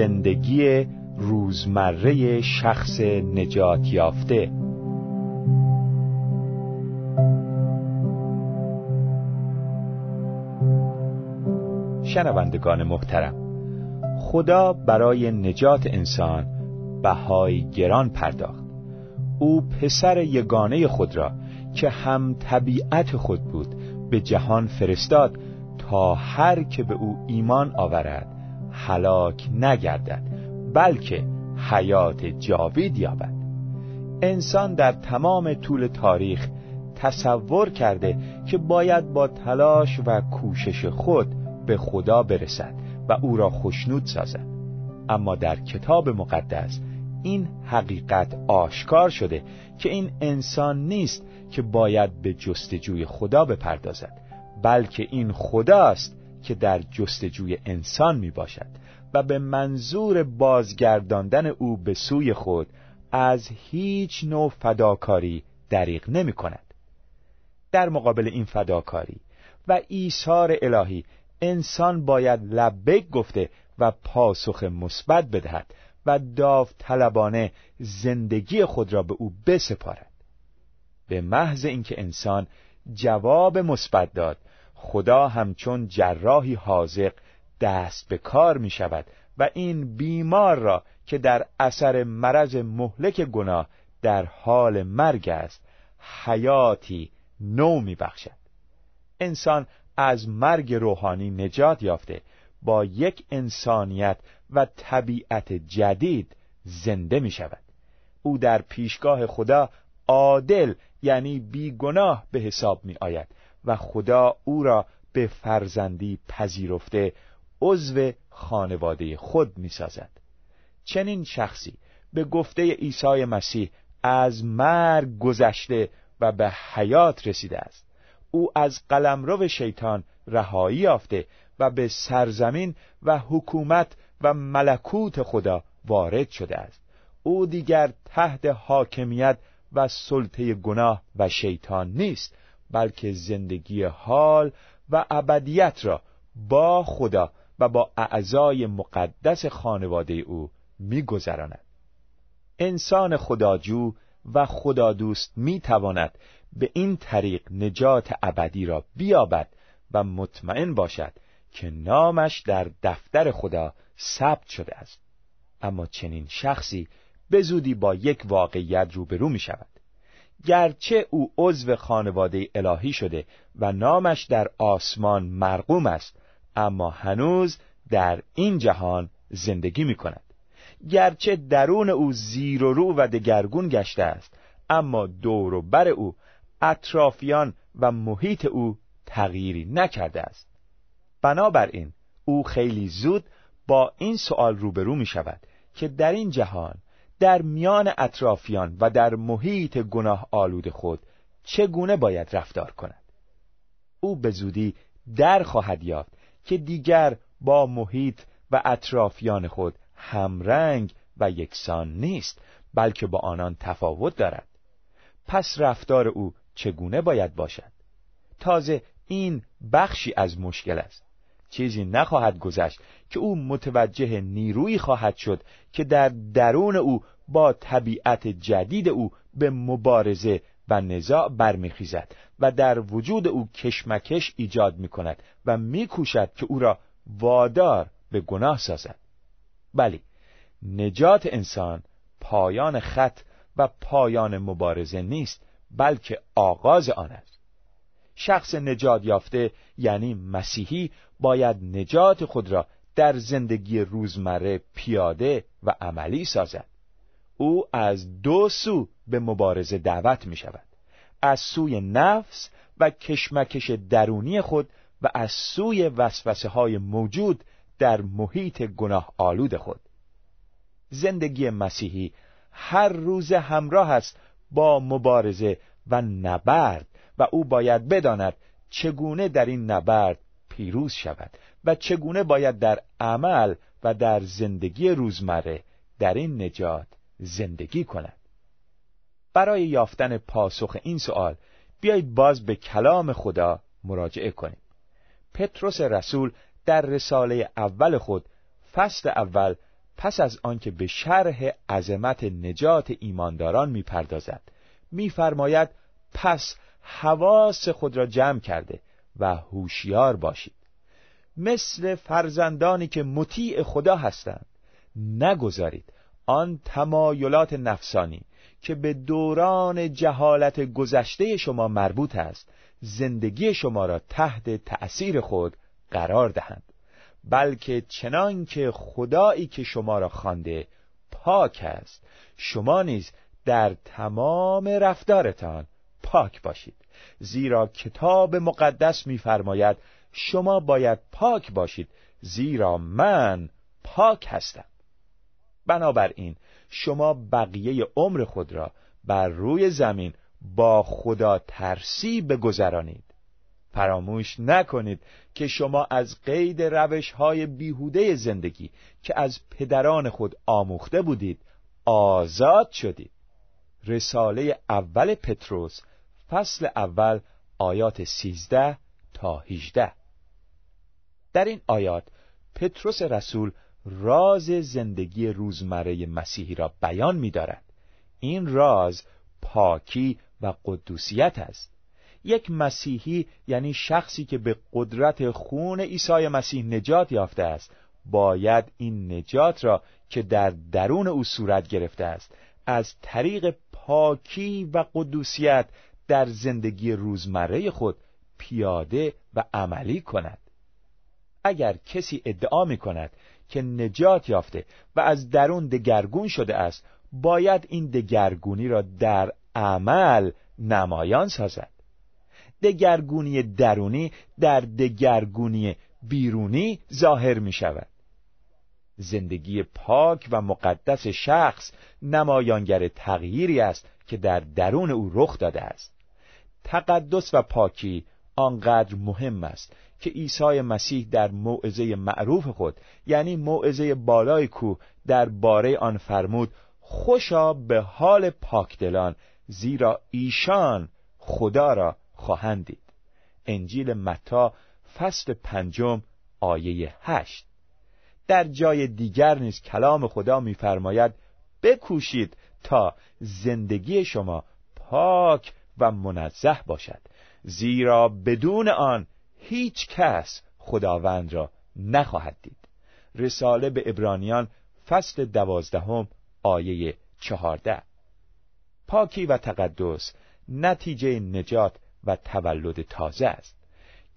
زندگی روزمره شخص نجات یافته. شنوندگان محترم خدا برای نجات انسان بهای گران پرداخت. او پسر یگانه خود را که هم طبیعت خود بود به جهان فرستاد تا هر که به او ایمان آورد هلاک نگردد بلکه حیات جاوید یابد. انسان در تمام طول تاریخ تصور کرده که باید با تلاش و کوشش خود به خدا برسد و او را خشنود سازد. اما در کتاب مقدس این حقیقت آشکار شده که این انسان نیست که باید به جستجوی خدا بپردازد بلکه این خداست که در جستجوی انسان می باشد و به منظور بازگرداندن او به سوی خود از هیچ نوع فداکاری دریغ نمی کند. در مقابل این فداکاری و ایثار الهی انسان باید لبک گفته و پاسخ مثبت بدهد و داوطلبانه زندگی خود را به او بسپارد به محض اینکه انسان جواب مثبت داد خدا همچون جراحی حاضق دست به کار می شود و این بیمار را که در اثر مرض مهلک گناه در حال مرگ است حیاتی نو می بخشد. انسان از مرگ روحانی نجات یافته با یک انسانیت و طبیعت جدید زنده می شود او در پیشگاه خدا عادل یعنی بیگناه به حساب می آید و خدا او را به فرزندی پذیرفته عضو خانواده خود می سازد. چنین شخصی به گفته عیسی مسیح از مرگ گذشته و به حیات رسیده است. او از قلمرو شیطان رهایی یافته و به سرزمین و حکومت و ملکوت خدا وارد شده است. او دیگر تحت حاکمیت و سلطه گناه و شیطان نیست. بلکه زندگی حال و ابدیت را با خدا و با اعضای مقدس خانواده او میگذراند. انسان خداجو و خدا دوست می تواند به این طریق نجات ابدی را بیابد و مطمئن باشد که نامش در دفتر خدا ثبت شده است. اما چنین شخصی به زودی با یک واقعیت روبرو می شود گرچه او عضو خانواده الهی شده و نامش در آسمان مرقوم است اما هنوز در این جهان زندگی می کند گرچه درون او زیر و رو و دگرگون گشته است اما دور و بر او اطرافیان و محیط او تغییری نکرده است. بنابراین او خیلی زود با این سوال روبرو می شود که در این جهان در میان اطرافیان و در محیط گناه آلود خود چگونه باید رفتار کند؟ او به زودی در خواهد یافت که دیگر با محیط و اطرافیان خود همرنگ و یکسان نیست بلکه با آنان تفاوت دارد. پس رفتار او چگونه باید باشد؟ تازه این بخشی از مشکل است. چیزی نخواهد گذشت که او متوجه نیرویی خواهد شد که در درون او با طبیعت جدید او به مبارزه و نزاع برمیخیزد و در وجود او کشمکش ایجاد می کند و میکوشد که او را وادار به گناه سازد. بلی نجات انسان پایان خط و پایان مبارزه نیست بلکه آغاز آن است. شخص نجات یافته یعنی مسیحی باید نجات خود را در زندگی روزمره پیاده و عملی سازد. او از دو سو به مبارزه دعوت می شود از سوی نفس و کشمکش درونی خود و از سوی وسوسه های موجود در محیط گناه آلود خود. زندگی مسیحی هر روز همراه است با مبارزه و نبرد و او باید بداند چگونه در این نبرد پیروز شود و چگونه باید در عمل و در زندگی روزمره در این نجات زندگی کند. برای یافتن پاسخ این سوال بیایید باز به کلام خدا مراجعه کنیم. پتروس رسول در رساله اول خود فصل اول پس از آنکه به شرح عظمت نجات ایمانداران می‌پردازد میفرماید پس حواس خود را جمع کرده و هوشیار باشید. مثل فرزندانی که مطیع خدا هستند نگذارید آن تمایلات نفسانی که به دوران جهالت گذشته شما مربوط است زندگی شما را تحت تأثیر خود قرار دهند. بلکه چنان که خدایی که شما را خوانده پاک است شما نیز در تمام رفتارتان پاک باشید. زیرا کتاب مقدس می‌فرماید شما باید پاک باشید زیرا من پاک هستم. بنابراین شما بقیه عمر خود را بر روی زمین با خدا ترسی بگذرانید. فراموش نکنید که شما از قید روش های بیهوده زندگی که از پدران خود آموخته بودید آزاد شدید. رساله اول پتروس فصل اول آیات سیزده تا هیجده در این آیات پتروس رسول راز زندگی روزمره مسیحی را بیان می دارد. این راز پاکی و قدوسیت است یک مسیحی یعنی شخصی که به قدرت خون عیسی مسیح نجات یافته است باید این نجات را که در درون او صورت گرفته است از طریق پاکی و قدوسیت در زندگی روزمره خود پیاده و عملی کند. اگر کسی ادعا می کند که نجات یافته و از درون دگرگون شده است باید این دگرگونی را در عمل نمایان سازد. دگرگونی درونی در دگرگونی بیرونی ظاهر می شود زندگی پاک و مقدس شخص نمایانگر تغییری است که در درون او رخ داده است. تقدس و پاکی آنقدر مهم است که عیسی مسیح در موعظه معروف خود یعنی موعظه بالای کوه در باره آن فرمود خوشا به حال پاکدلان زیرا ایشان خدا را خواهند دید. انجیل متا فصل پنجم آیه هشت. در جای دیگر نیز کلام خدا می‌فرماید بکوشید تا زندگی شما پاک و منزه باشد. زیرا بدون آن هیچ کس خداوند را نخواهد دید. رساله به ابرانیان فصل دوازدهم آیه چهارده. پاکی و تقدس نتیجه نجات و تولد تازه است.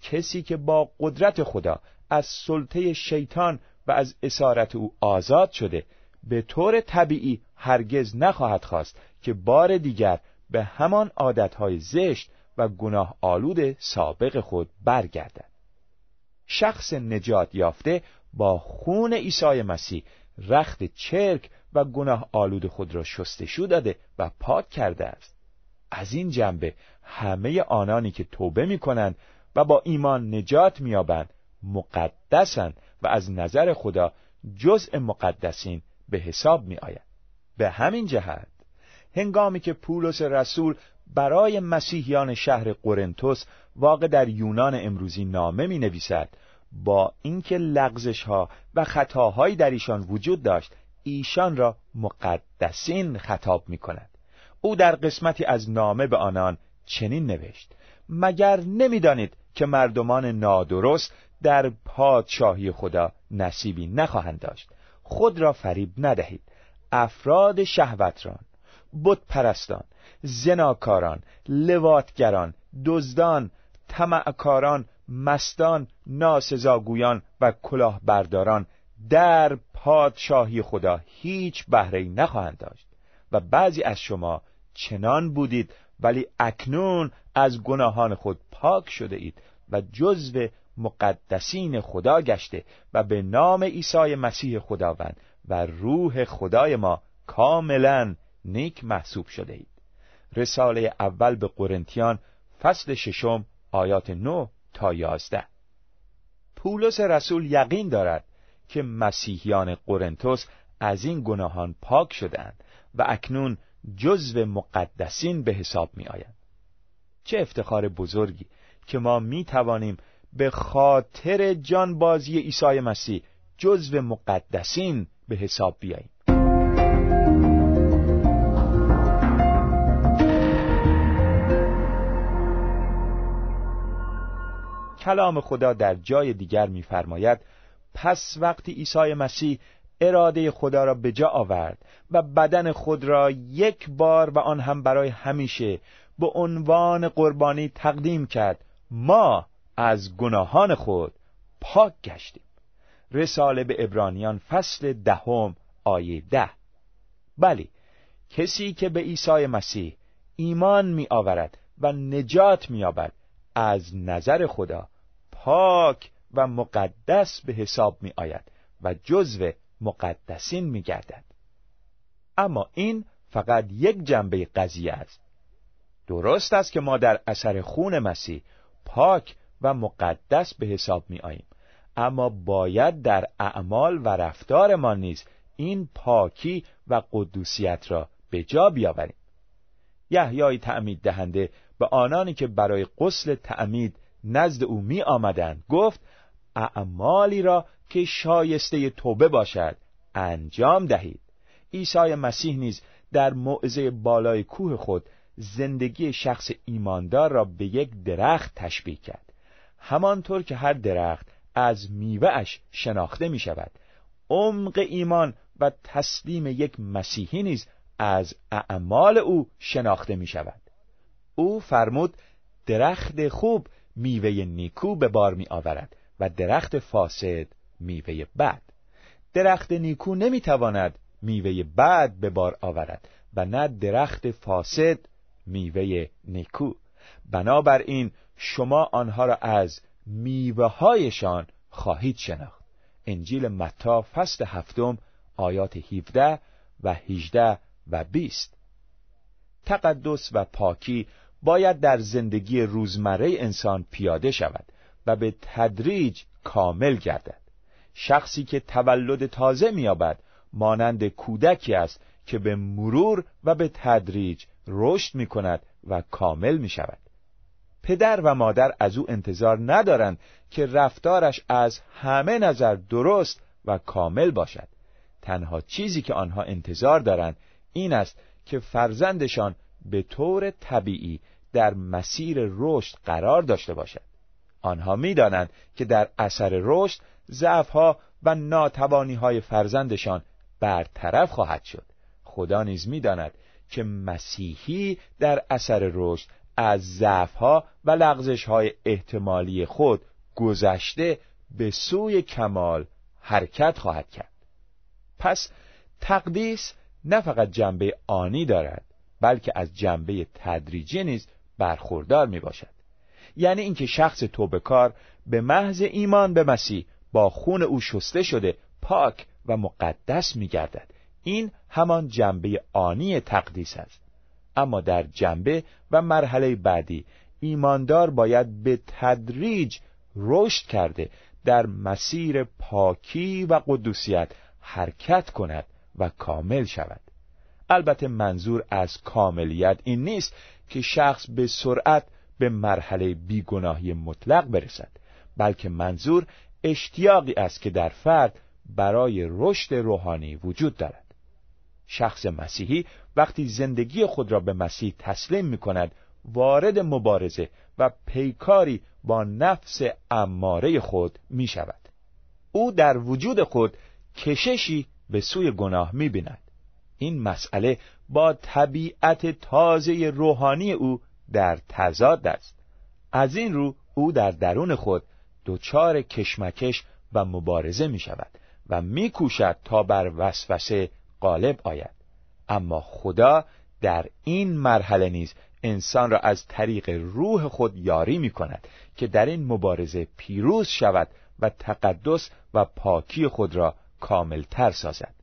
کسی که با قدرت خدا از سلطه شیطان و از اسارت او آزاد شده به طور طبیعی هرگز نخواهد خواست که بار دیگر به همان عادتهای زشت و گناه آلود سابق خود برگردد شخص نجات یافته با خون عیسی مسیح رخت چرک و گناه آلود خود را شستشو داده و پاک کرده است از این جنبه همه آنانی که توبه می کنند و با ایمان نجات میابند مقدسند و از نظر خدا جزء مقدسین به حساب می آید. به همین جهت هنگامی که پولس رسول برای مسیحیان شهر قرنتوس واقع در یونان امروزی نامه می نویسد با اینکه لغزش ها و خطاهایی در ایشان وجود داشت ایشان را مقدسین خطاب می کند او در قسمتی از نامه به آنان چنین نوشت مگر نمی‌دانید که مردمان نادرست در پادشاهی خدا نصیبی نخواهند داشت؟ خود را فریب ندهید. افراد شهوتران بت پرستان زناکاران لواتگران دزدان طمعکاران مستان ناسزاگویان و کلاهبرداران در پادشاهی خدا هیچ بهره نخواهند داشت و بعضی از شما چنان بودید ولی اکنون از گناهان خود پاک شده اید و جزو مقدسین خدا گشته و به نام عیسی مسیح خداوند و روح خدای ما کاملا نیک محسوب شده اید. رساله اول به قرنتیان فصل ششم آیات نو تا یازده. پولس رسول یقین دارد که مسیحیان قرنتوس از این گناهان پاک شدند و اکنون جزو مقدسین به حساب می آیند. چه افتخار بزرگی که ما می توانیم به خاطر جانبازی عیسی مسیح جزو مقدسین به حساب بیاییم. کلام خدا در جای دیگر می‌فرماید پس وقتی عیسی مسیح اراده خدا را به جا آورد و بدن خود را یک بار و آن هم برای همیشه به عنوان قربانی تقدیم کرد ما از گناهان خود پاک گشتیم. رساله به ابرانیان فصل دهم آیه ده. بلی کسی که به عیسی مسیح ایمان می آورد و نجات می از نظر خدا پاک و مقدس به حساب می آید و جزو مقدسین می گردد. اما این فقط یک جنبه قضیه است. درست است که ما در اثر خون مسیح پاک و مقدس به حساب می آییم. اما باید در اعمال و رفتار ما نیز این پاکی و قدوسیت را به جا بیاوریم. یحیای تعمید دهنده به آنانی که برای قسل تعمید نزد او می آمدند. گفت اعمالی را که شایسته توبه باشد انجام دهید. عیسی مسیح نیز در موعظه بالای کوه خود زندگی شخص ایماندار را به یک درخت تشبیه کرد. همانطور که هر درخت از میوهش شناخته می شود. عمق ایمان و تسلیم یک مسیحی نیز از اعمال او شناخته می شود. او فرمود درخت خوب میوه نیکو به بار می آورد و درخت فاسد میوه بد. درخت نیکو نمی تواند میوه بد به بار آورد و نه درخت فاسد میوه نیکو. بنابراین شما آنها را از میوه هایشان خواهید شناخت. انجیل متا فصل هفتم آیات 17 و 18 و 20 تقدس و پاکی باید در زندگی روزمره انسان پیاده شود و به تدریج کامل گردد شخصی که تولد تازه مییابد مانند کودکی است که به مرور و به تدریج رشد می کند و کامل می شود. پدر و مادر از او انتظار ندارند که رفتارش از همه نظر درست و کامل باشد. تنها چیزی که آنها انتظار دارند این است که فرزندشان به طور طبیعی در مسیر رشد قرار داشته باشد. آنها می‌دانند که در اثر رشد ضعفها و ناتوانی های فرزندشان برطرف خواهد شد. خدا نیز می‌داند که مسیحی در اثر رشد از ضعفها و لغزش های احتمالی خود گذشته به سوی کمال حرکت خواهد کرد. پس تقدیس نه فقط جنبه آنی دارد بلکه از جنبه تدریجی نیز برخوردار می باشد یعنی اینکه شخص توبکار به محض ایمان به مسیح با خون او شسته شده پاک و مقدس می گردد این همان جنبه آنی تقدیس است. اما در جنبه و مرحله بعدی ایماندار باید به تدریج رشد کرده در مسیر پاکی و قدوسیت حرکت کند و کامل شود. البته منظور از کاملیت این نیست که شخص به سرعت به مرحله بیگناهی مطلق برسد بلکه منظور اشتیاقی است که در فرد برای رشد روحانی وجود دارد. شخص مسیحی وقتی زندگی خود را به مسیح تسلیم می کند وارد مبارزه و پیکاری با نفس اماره خود می شود او در وجود خود کششی به سوی گناه می بیند این مسئله با طبیعت تازه روحانی او در تضاد است. از این رو او در درون خود دچار کشمکش و مبارزه می شود و می کوشد تا بر وسوسه غالب آید. اما خدا در این مرحله نیز انسان را از طریق روح خود یاری می کند که در این مبارزه پیروز شود و تقدس و پاکی خود را کاملتر سازد.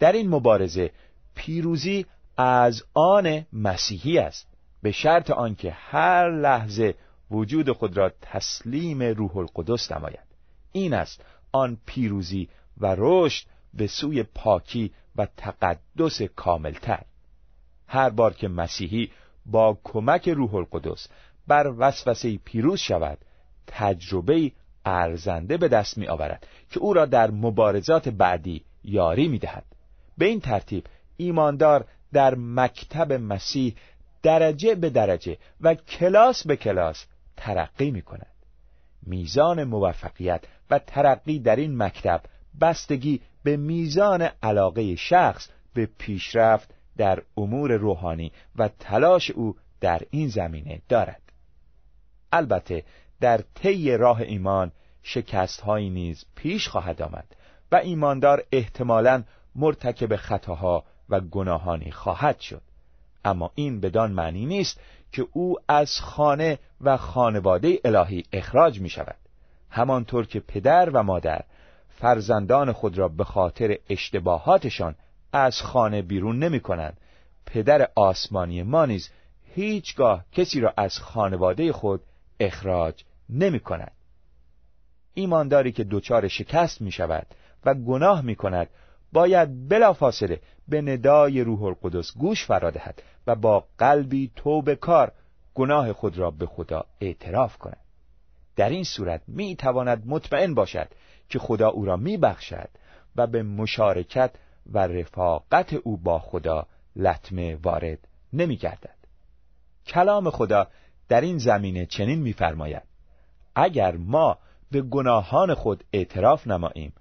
در این مبارزه پیروزی از آن مسیحی است. به شرط آنکه هر لحظه وجود خود را تسلیم روح القدس نماید. این است آن پیروزی و رشد به سوی پاکی و تقدس کاملتر. هر بار که مسیحی با کمک روح القدس بر وسوسه پیروز شود تجربه ارزنده به دست می آورد که او را در مبارزات بعدی یاری می دهد. به این ترتیب ایماندار در مکتب مسیح درجه به درجه و کلاس به کلاس ترقی می کند. میزان موفقیت و ترقی در این مکتب بستگی به میزان علاقه شخص به پیشرفت در امور روحانی و تلاش او در این زمینه دارد البته در طی راه ایمان شکست هایی نیز پیش خواهد آمد و ایماندار احتمالا مرتکب خطاها و گناهانی خواهد شد. اما این بدان معنی نیست که او از خانه و خانواده الهی اخراج می شود همانطور که پدر و مادر فرزندان خود را به خاطر اشتباهاتشان از خانه بیرون نمی کنند پدر آسمانی ما نیز هیچگاه کسی را از خانواده خود اخراج نمی کند ایمانداری که دچار شکست می شود و گناه می کند باید بلافاصله به ندای روح القدس گوش فرا دهد و با قلبی توبه کار گناه خود را به خدا اعتراف کند در این صورت می تواند مطمئن باشد که خدا او را می بخشد و به مشارکت و رفاقت او با خدا لطمه وارد نمی گردد. کلام خدا در این زمینه چنین می‌فرماید اگر ما به گناهان خود اعتراف نماییم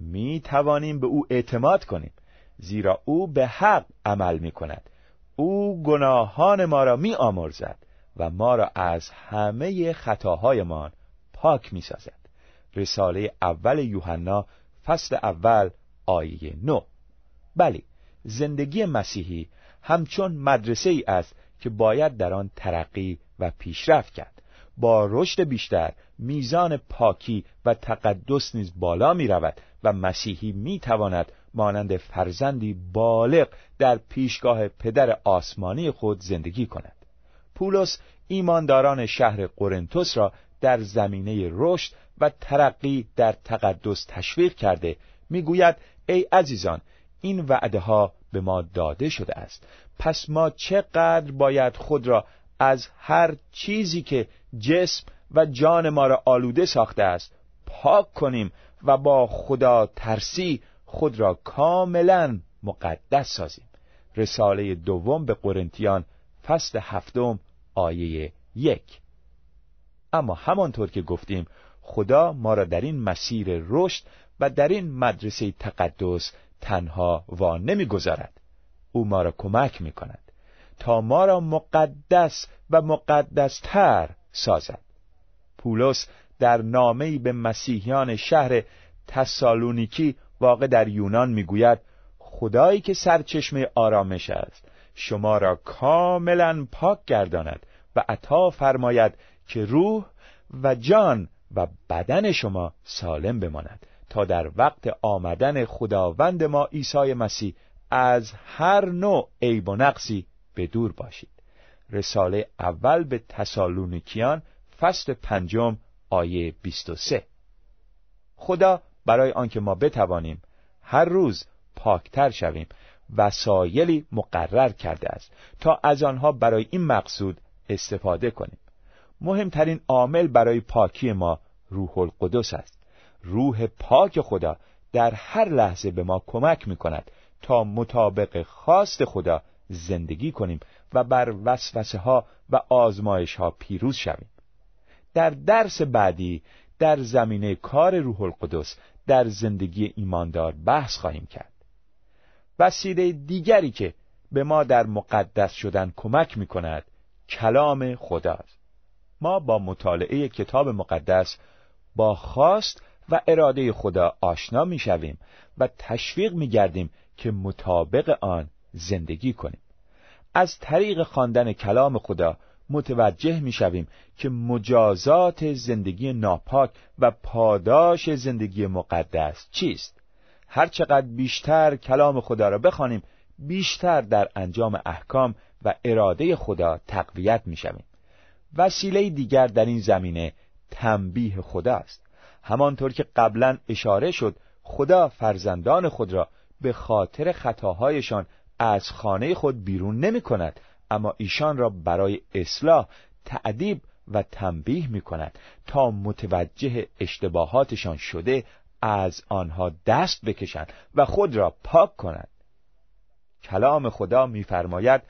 می توانیم به او اعتماد کنیم زیرا او به حق عمل می کند او گناهان ما را می آمرزد و ما را از همه خطاهایمان پاک می سازد رساله اول یوحنا فصل اول آیه نو بلی زندگی مسیحی همچون مدرسه ای است که باید در آن ترقی و پیشرفت کرد. با رشد بیشتر میزان پاکی و تقدس نیز بالا می رود و مسیحی می تواند مانند فرزندی بالغ در پیشگاه پدر آسمانی خود زندگی کند. پولس ایمانداران شهر قرنتس را در زمینه رشد و ترقی در تقدس تشویق کرده. می‌گوید ای عزیزان این وعده ها به ما داده شده است. پس ما چقدر باید خود را از هر چیزی که جسم و جان ما را آلوده ساخته است. پاک کنیم و با خدا ترسی خود را کاملا مقدس سازیم. رساله دوم به قرنتیان فصل هفتم آیه یک. اما همانطور که گفتیم خدا ما را در این مسیر رشد و در این مدرسه تقدس تنها وا نمی‌گذارد. او ما را کمک می کند تا ما را مقدس و مقدستر سازد. پولس در نامه‌ای به مسیحیان شهر تسالونیکی واقع در یونان می‌گوید خدایی که سرچشمه آرامش است شما را کاملا پاک گرداند و عطا فرماید که روح و جان و بدن شما سالم بماند تا در وقت آمدن خداوند ما عیسی مسیح از هر نوع عیب و نقصی به دور باشید. رساله اول به تسالونیکیان فصل پنجم آیه 23 خدا برای آنکه ما بتوانیم هر روز پاکتر شویم وسایلی مقرر کرده است تا از آنها برای این مقصود استفاده کنیم. مهمترین عامل برای پاکی ما روح القدس است. روح پاک خدا در هر لحظه به ما کمک می کند تا مطابق خواست خدا زندگی کنیم و بر وسوسه ها و آزمایش ها پیروز شویم. در درس بعدی در زمینه کار روح القدس در زندگی ایماندار بحث خواهیم کرد. وسیله دیگری که به ما در مقدس شدن کمک می کند کلام خداست. ما با مطالعه کتاب مقدس با خواست و اراده خدا آشنا می شویم و تشویق می گردیم که مطابق آن زندگی کنیم. از طریق خواندن کلام خدا متوجه می شویم که مجازات زندگی ناپاک و پاداش زندگی مقدس چیست؟ هرچقدر بیشتر کلام خدا را بخوانیم بیشتر در انجام احکام و اراده خدا تقویت می شویم وسیله دیگر در این زمینه تنبیه خدا است همانطور که قبلا اشاره شد خدا فرزندان خود را به خاطر خطاهایشان از خانه خود بیرون نمی کند اما ایشان را برای اصلاح تعدیب و تنبیه می کند تا متوجه اشتباهاتشان شده از آنها دست بکشند و خود را پاک کنند. کلام خدا می‌فرماید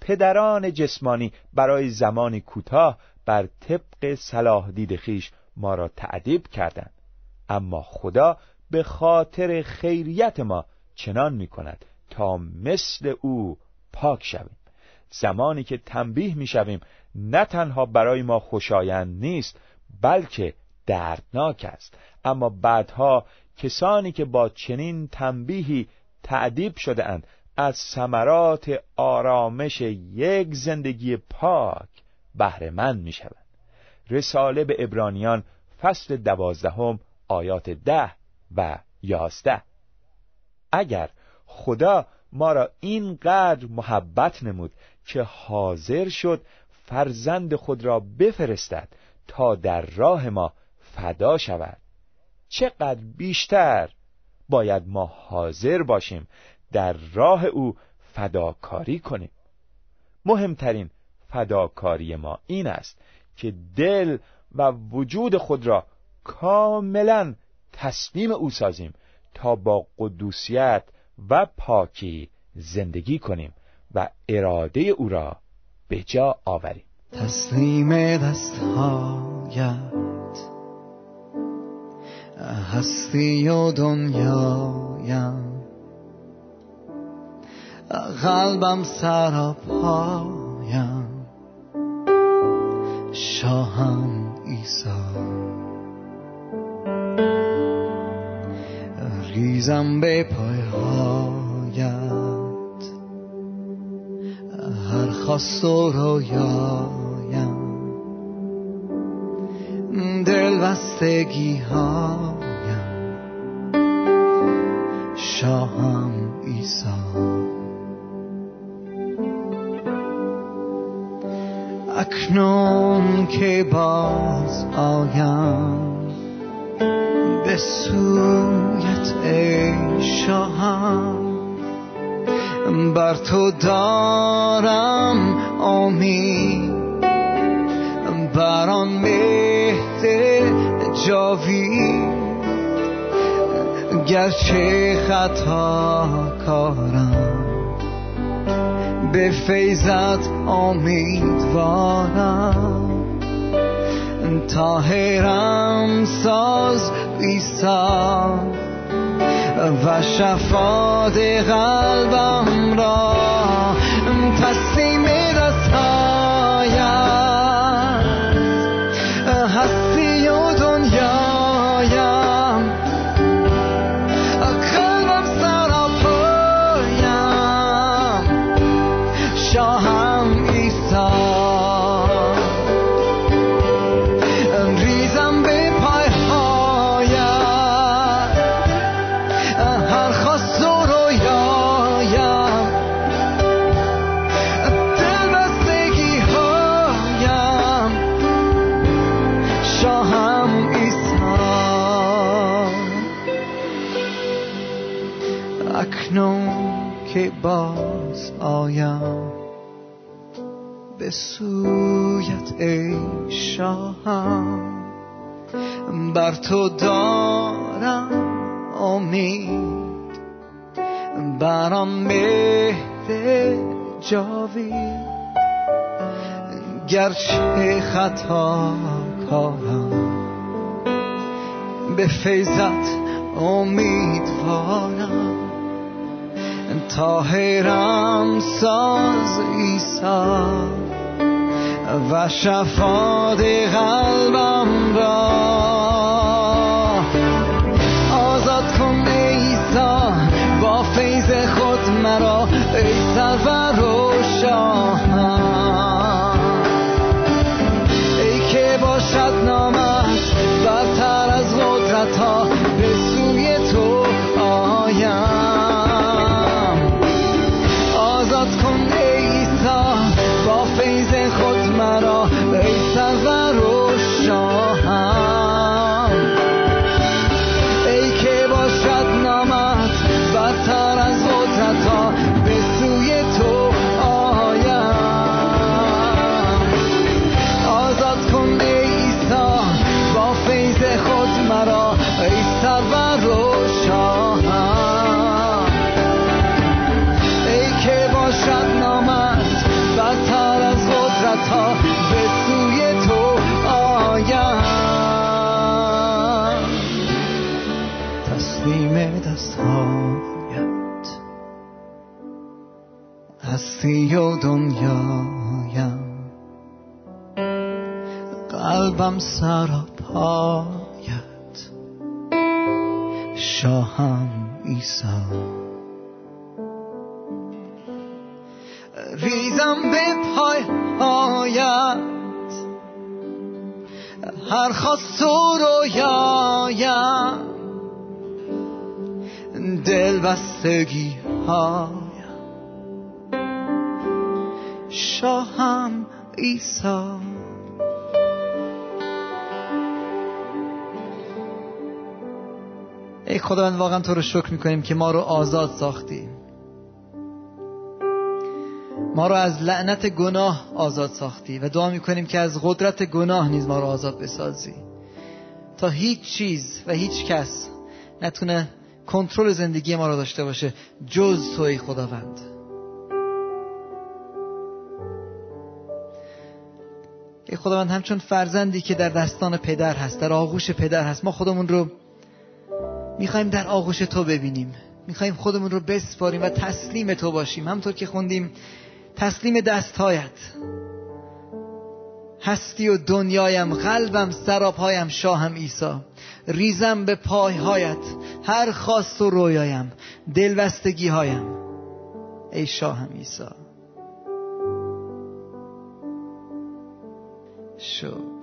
پدران جسمانی برای زمانی کوتاه بر طبق صلاح دید خیش ما را تعدیب کردند اما خدا به خاطر خیریت ما چنان می کند تا مثل او پاک شویم. زمانی که تنبیه می شویم نه تنها برای ما خوشایند نیست بلکه دردناک است. اما بعدها کسانی که با چنین تنبیهی تعدیب شده اند از ثمرات آرامش یک زندگی پاک بهرهمند می شوند. رساله به ابرانیان فصل دوازدهم آیات ده و یازده. اگر خدا ما را اینقدر محبت نمود که حاضر شد فرزند خود را بفرستد تا در راه ما فدا شود. چقدر بیشتر باید ما حاضر باشیم در راه او فداکاری کنیم. مهمترین فداکاری ما این است که دل و وجود خود را کاملا تسلیم او سازیم تا با قدوسیت و پاکی زندگی کنیم و اراده او را به جا آوریم. تسلیم دستهایت. هستی و دنیایم. قلبم سراپایم شاهم ایسا ریزم به پایهایت هر خواست و رویایم. دل بستگی هایم. شاهم ایسا اکنون که باز آیم. سویت ای شاهم بر تو دارم امید. بر آن مهد جاوی گرچه خطا کارم. به فیضت امیدوارم. تاهرم ساز ایسا و شفاد قلبم را آیم به سویت ای شاهم بر تو دارم امید برام مهد جاوید. گرچه خطا کارم به فیضت امیدوارم. تاهرم ساز ایسا و شفاد قلبم را هایت هستی و دنیایم. قلبم سراپایت. شاهم ایسا ریزم به پای هایت هر خواست و رویایم دل بستگی شاهم ایسا ای خداوند واقعا تو رو شکر می‌کنیم که ما رو آزاد ساختی. ما رو از لعنت گناه آزاد ساختی و دعا می‌کنیم که از قدرت گناه نیز ما رو آزاد بسازی. تا هیچ چیز و هیچ کس نتونه کنترل زندگی ما رو داشته باشه جز توی خداوند. ای خداوند همچون فرزندی که در دستان پدر هست در آغوش پدر هست ما خودمون رو می‌خوایم در آغوش تو ببینیم. می‌خوایم خودمون رو بسپاریم و تسلیم تو باشیم. همطور که خوندیم تسلیم دستهایت. هستی و دنیایم قلبم سراپایم شاهم ایسا ریزم به پایهایت هر خواست و رویایم دلبستگی هایم ای شاهم ایسا شو.